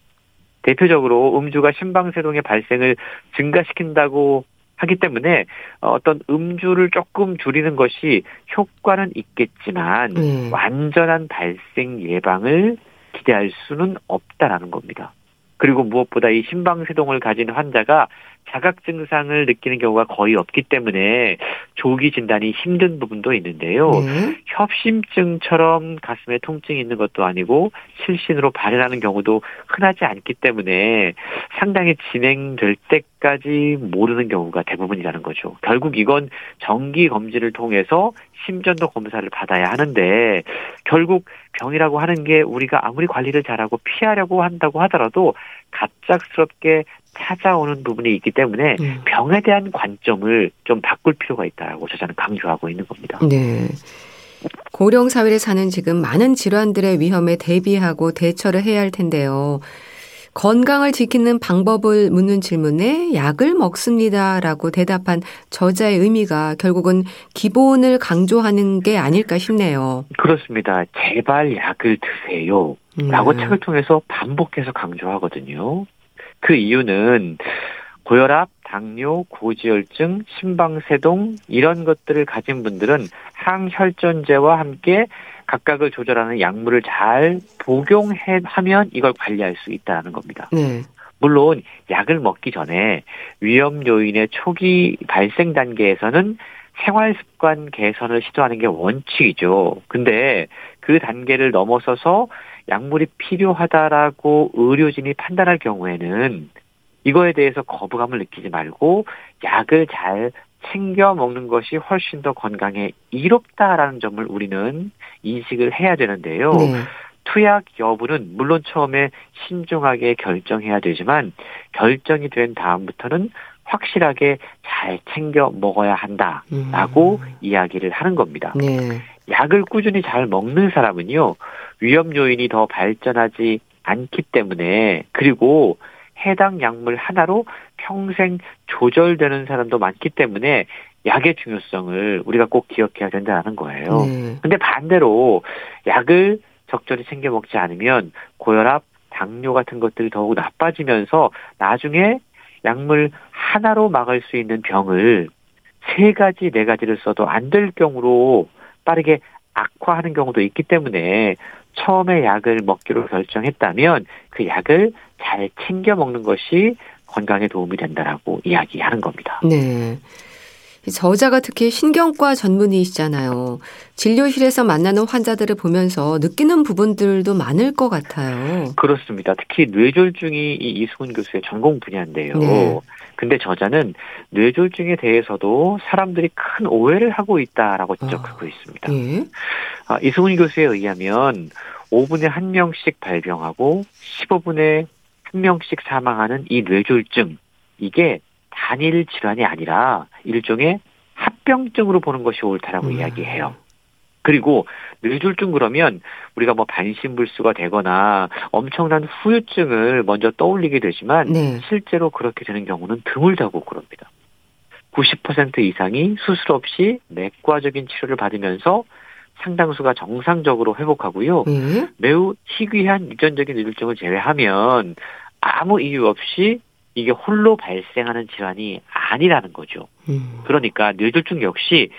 대표적으로 음주가 심방세동의 발생을 증가시킨다고 하기 때문에 어떤 음주를 조금 줄이는 것이 효과는 있겠지만 음. 완전한 발생 예방을 기대할 수는 없다라는 겁니다. 그리고 무엇보다 이 심방세동을 가진 환자가 자각 증상을 느끼는 경우가 거의 없기 때문에 조기 진단이 힘든 부분도 있는데요. 네. 협심증처럼 가슴에 통증이 있는 것도 아니고 실신으로 발현하는 경우도 흔하지 않기 때문에 상당히 진행될 때까지 모르는 경우가 대부분이라는 거죠. 결국 이건 정기 검진을 통해서 심전도 검사를 받아야 하는데 결국 병이라고 하는 게 우리가 아무리 관리를 잘하고 피하려고 한다고 하더라도 갑작스럽게 찾아오는 부분이 있기 때문에 네. 병에 대한 관점을 좀 바꿀 필요가 있다라고 저자는 강조하고 있는 겁니다. 네. 고령 사회에 사는 지금 많은 질환들의 위험에 대비하고 대처를 해야 할 텐데요. 건강을 지키는 방법을 묻는 질문에 약을 먹습니다라고 대답한 저자의 의미가 결국은 기본을 강조하는 게 아닐까 싶네요. 그렇습니다. 제발 약을 드세요. 라고 음. 책을 통해서 반복해서 강조하거든요. 그 이유는 고혈압, 당뇨, 고지혈증, 심방세동 이런 것들을 가진 분들은 항혈전제와 함께 각각을 조절하는 약물을 잘 복용하면 이걸 관리할 수 있다는 겁니다. 네. 물론 약을 먹기 전에 위험 요인의 초기 발생 단계에서는 생활 습관 개선을 시도하는 게 원칙이죠. 근데 그 단계를 넘어서서 약물이 필요하다라고 의료진이 판단할 경우에는 이거에 대해서 거부감을 느끼지 말고 약을 잘 챙겨 먹는 것이 훨씬 더 건강에 이롭다라는 점을 우리는 인식을 해야 되는데요. 네. 투약 여부는 물론 처음에 신중하게 결정해야 되지만 결정이 된 다음부터는 확실하게 잘 챙겨 먹어야 한다라고 음. 이야기를 하는 겁니다. 네. 약을 꾸준히 잘 먹는 사람은요 위험 요인이 더 발전하지 않기 때문에 그리고 해당 약물 하나로 평생 조절되는 사람도 많기 때문에 약의 중요성을 우리가 꼭 기억해야 된다는 거예요. 네. 근데 반대로 약을 적절히 챙겨 먹지 않으면 고혈압, 당뇨 같은 것들이 더욱 나빠지면서 나중에 약물 하나로 막을 수 있는 병을 세 가지, 네 가지를 써도 안 될 경우로 빠르게 악화하는 경우도 있기 때문에 처음에 약을 먹기로 결정했다면 그 약을 잘 챙겨 먹는 것이 건강에 도움이 된다라고 이야기하는 겁니다. 네. 저자가 특히 신경과 전문의시잖아요. 진료실에서 만나는 환자들을 보면서 느끼는 부분들도 많을 것 같아요. 그렇습니다. 특히 뇌졸중이 이 이승훈 교수의 전공 분야인데요. 네. 근데 저자는 뇌졸중에 대해서도 사람들이 큰 오해를 하고 있다라고 지적하고 아, 있습니다. 예? 아, 이승훈 교수에 의하면 5분에 한 명씩 발병하고 15분에 한 명씩 사망하는 이 뇌졸중 이게 단일 질환이 아니라 일종의 합병증으로 보는 것이 옳다라고 음. 이야기해요. 그리고 뇌졸중 그러면 우리가 뭐 반신불수가 되거나 엄청난 후유증을 먼저 떠올리게 되지만 네. 실제로 그렇게 되는 경우는 드물다고 그럽니다. 90% 이상이 수술 없이 내과적인 치료를 받으면서 상당수가 정상적으로 회복하고요. 네. 매우 희귀한 유전적인 뇌졸중을 제외하면 아무 이유 없이 이게 홀로 발생하는 질환이 아니라는 거죠. 음. 그러니까 뇌졸중 역시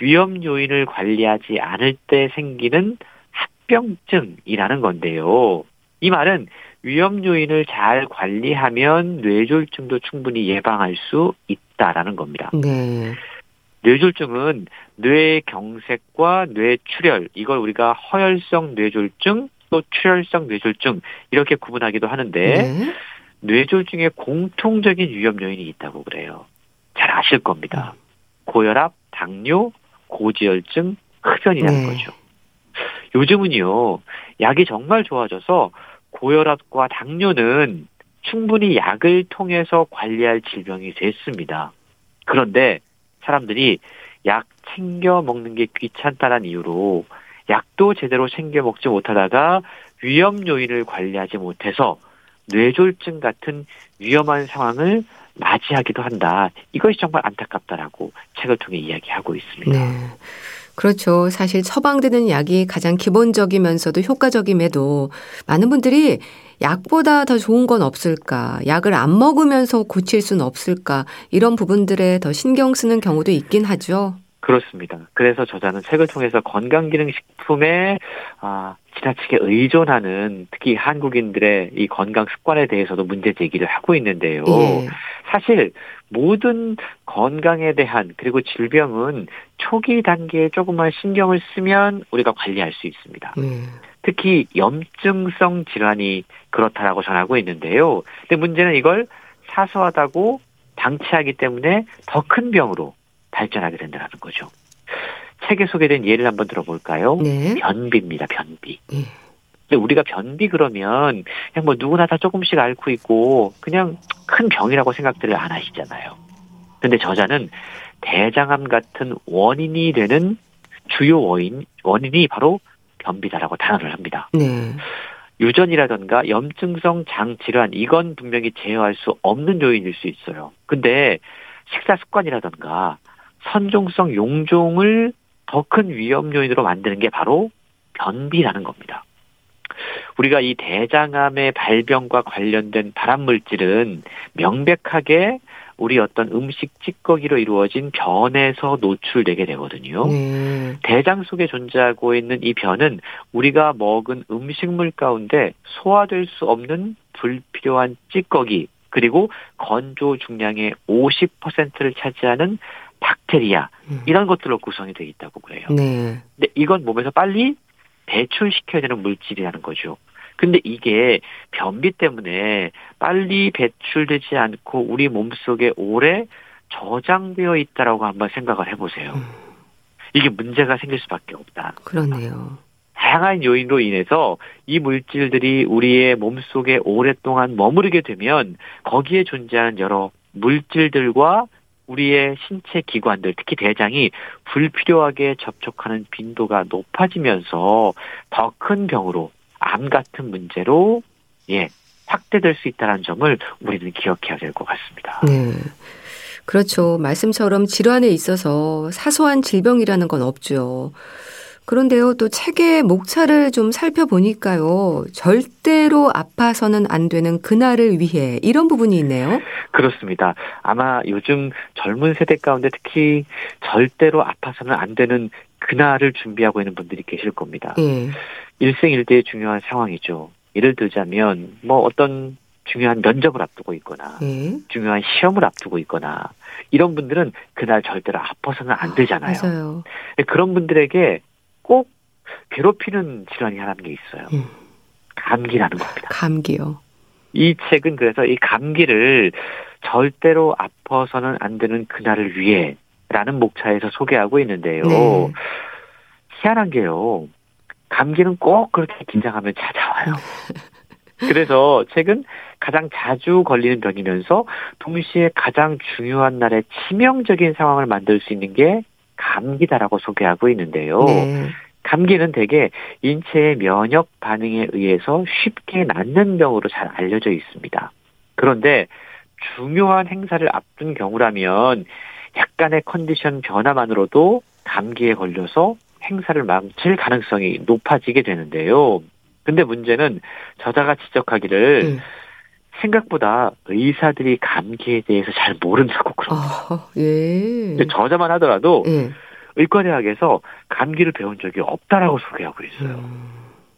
위험 요인을 관리하지 않을 때 생기는 합병증이라는 건데요. 이 말은 위험 요인을 잘 관리하면 뇌졸중도 충분히 예방할 수 있다라는 겁니다. 네. 뇌졸중은 뇌경색과 뇌출혈 이걸 우리가 허혈성 뇌졸중 또 출혈성 뇌졸중 이렇게 구분하기도 하는데 네. 뇌졸중에 공통적인 위험 요인이 있다고 그래요. 잘 아실 겁니다. 고혈압, 당뇨, 고지혈증, 흡연이라는 네. 거죠. 요즘은요, 약이 정말 좋아져서 고혈압과 당뇨는 충분히 약을 통해서 관리할 질병이 됐습니다. 그런데 사람들이 약 챙겨 먹는 게 귀찮다는 이유로 약도 제대로 챙겨 먹지 못하다가 위험 요인을 관리하지 못해서 뇌졸중 같은 위험한 상황을 맞이하기도 한다. 이것이 정말 안타깝다라고 책을 통해 이야기하고 있습니다. 네. 그렇죠. 사실 처방되는 약이 가장 기본적이면서도 효과적임에도 많은 분들이 약보다 더 좋은 건 없을까? 약을 안 먹으면서 고칠 수는 없을까? 이런 부분들에 더 신경 쓰는 경우도 있긴 하죠. 그렇습니다. 그래서 저자는 책을 통해서 건강기능식품에 아, 지나치게 의존하는 특히 한국인들의 이 건강 습관에 대해서도 문제 제기를 하고 있는데요. 예. 사실 모든 건강에 대한 그리고 질병은 초기 단계에 조금만 신경을 쓰면 우리가 관리할 수 있습니다. 음. 특히 염증성 질환이 그렇다라고 전하고 있는데요. 근데 문제는 이걸 사소하다고 방치하기 때문에 더 큰 병으로 발전하게 된다는 거죠. 책에 소개된 예를 한번 들어볼까요? 네. 변비입니다. 변비. 네. 근데 우리가 변비 그러면 그냥 뭐 누구나 다 조금씩 앓고 있고 그냥 큰 병이라고 생각들을 안 하시잖아요. 근데 저자는 대장암 같은 원인이 되는 주요 원인 원인이 바로 변비다라고 단언을 합니다. 네. 유전이라던가 염증성 장 질환 이건 분명히 제어할 수 없는 요인일 수 있어요. 근데 식사 습관이라던가 선종성 용종을 더 큰 위험 요인으로 만드는 게 바로 변비라는 겁니다. 우리가 이 대장암의 발병과 관련된 발암물질은 명백하게 우리 어떤 음식 찌꺼기로 이루어진 변에서 노출되게 되거든요. 네. 대장 속에 존재하고 있는 이 변은 우리가 먹은 음식물 가운데 소화될 수 없는 불필요한 찌꺼기 그리고 건조 중량의 50%를 차지하는 박테리아 음. 이런 것들로 구성이 되어 있다고 그래요. 네. 근데 이건 몸에서 빨리 배출시켜야 되는 물질이라는 거죠. 근데 이게 변비 때문에 빨리 배출되지 않고 우리 몸속에 오래 저장되어 있다라고 한번 생각을 해보세요. 음. 이게 문제가 생길 수밖에 없다. 그렇네요. 다양한 요인으로 인해서 이 물질들이 우리의 몸속에 오랫동안 머무르게 되면 거기에 존재하는 여러 물질들과 우리의 신체 기관들, 특히 대장이 불필요하게 접촉하는 빈도가 높아지면서 더 큰 병으로 암 같은 문제로 예 확대될 수 있다는 점을 우리는 기억해야 될 것 같습니다. 네. 그렇죠. 말씀처럼 질환에 있어서 사소한 질병이라는 건 없죠. 그런데요, 또 책의 목차를 좀 살펴보니까요, 절대로 아파서는 안 되는 그날을 위해 이런 부분이 있네요. 그렇습니다. 아마 요즘 젊은 세대 가운데 특히 절대로 아파서는 안 되는 그날을 준비하고 있는 분들이 계실 겁니다. 예. 일생일대의 중요한 상황이죠. 예를 들자면 뭐 어떤 중요한 면접을 앞두고 있거나 예. 중요한 시험을 앞두고 있거나 이런 분들은 그날 절대로 아파서는 안 되잖아요. 아. 그런 분들에게 꼭 괴롭히는 질환이 하나는 게 있어요. 음. 감기라는 겁니다. 감기요. 이 책은 그래서 이 감기를 절대로 아파서는 안 되는 그날을 위해 라는 목차에서 소개하고 있는데요. 네. 희한한 게요. 감기는 꼭 그렇게 긴장하면 찾아와요. 그래서 책은 가장 자주 걸리는 병이면서 동시에 가장 중요한 날에 치명적인 상황을 만들 수 있는 게 감기다라고 소개하고 있는데요. 네. 감기는 대개 인체의 면역 반응에 의해서 쉽게 낫는 병으로 잘 알려져 있습니다. 그런데 중요한 행사를 앞둔 경우라면 약간의 컨디션 변화만으로도 감기에 걸려서 행사를 망칠 가능성이 높아지게 되는데요. 근데 문제는 저자가 지적하기를 음. 생각보다 의사들이 감기에 대해서 잘 모른다고 그럽니다. 아, 예. 저자만 하더라도 예. 의과대학에서 감기를 배운 적이 없다라고 소개하고 있어요. 음.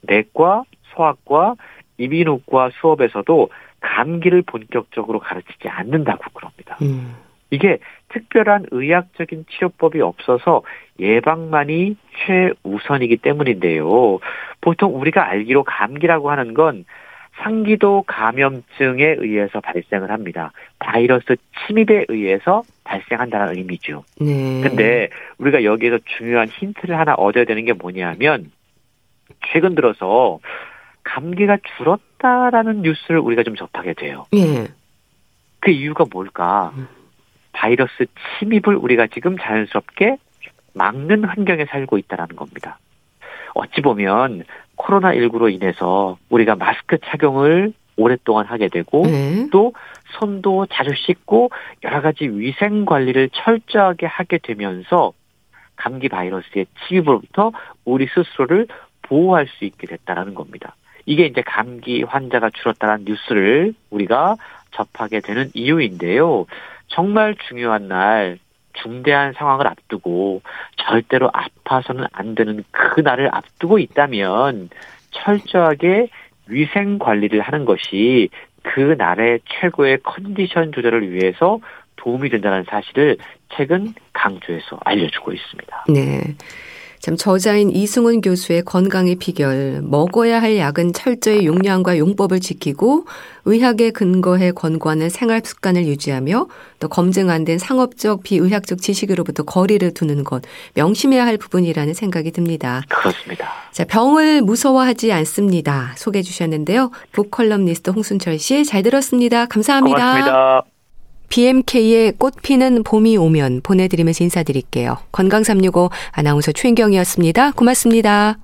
내과, 소아과, 이비인후과 수업에서도 감기를 본격적으로 가르치지 않는다고 그럽니다. 음. 이게 특별한 의학적인 치료법이 없어서 예방만이 최우선이기 때문인데요. 보통 우리가 알기로 감기라고 하는 건 상기도 감염증에 의해서 발생을 합니다. 바이러스 침입에 의해서 발생한다는 의미죠. 네. 근데 우리가 여기에서 중요한 힌트를 하나 얻어야 되는 게 뭐냐면 최근 들어서 감기가 줄었다라는 뉴스를 우리가 좀 접하게 돼요. 예. 그 이유가 뭘까? 음. 바이러스 침입을 우리가 지금 자연스럽게 막는 환경에 살고 있다는 겁니다. 어찌 보면 코로나19로 인해서 우리가 마스크 착용을 오랫동안 하게 되고 네. 또 손도 자주 씻고 여러 가지 위생 관리를 철저하게 하게 되면서 감기 바이러스의 침입으로부터 우리 스스로를 보호할 수 있게 됐다라는 겁니다. 이게 이제 감기 환자가 줄었다는 뉴스를 우리가 접하게 되는 이유인데요. 정말 중요한 날 중대한 상황을 앞두고 절대로 아파서는 안 되는 그 날을 앞두고 있다면 철저하게 위생 관리를 하는 것이 그 날의 최고의 컨디션 조절을 위해서 도움이 된다는 사실을 최근 강조해서 알려주고 있습니다. 네. 참 저자인 이승훈 교수의 건강의 비결 먹어야 할 약은 철저히 용량과 용법을 지키고 의학에 근거해 권고하는 생활 습관을 유지하며 또 검증 안 된 상업적 비의학적 지식으로부터 거리를 두는 것 명심해야 할 부분이라는 생각이 듭니다. 그렇습니다. 자, 병을 무서워하지 않습니다. 소개해 주셨는데요. 북컬럼니스트 홍순철 씨 잘 들었습니다. 감사합니다. 고맙습니다. BMK의 꽃피는 봄이 오면 보내드리면서 인사드릴게요. 건강365 아나운서 최인경이었습니다. 고맙습니다.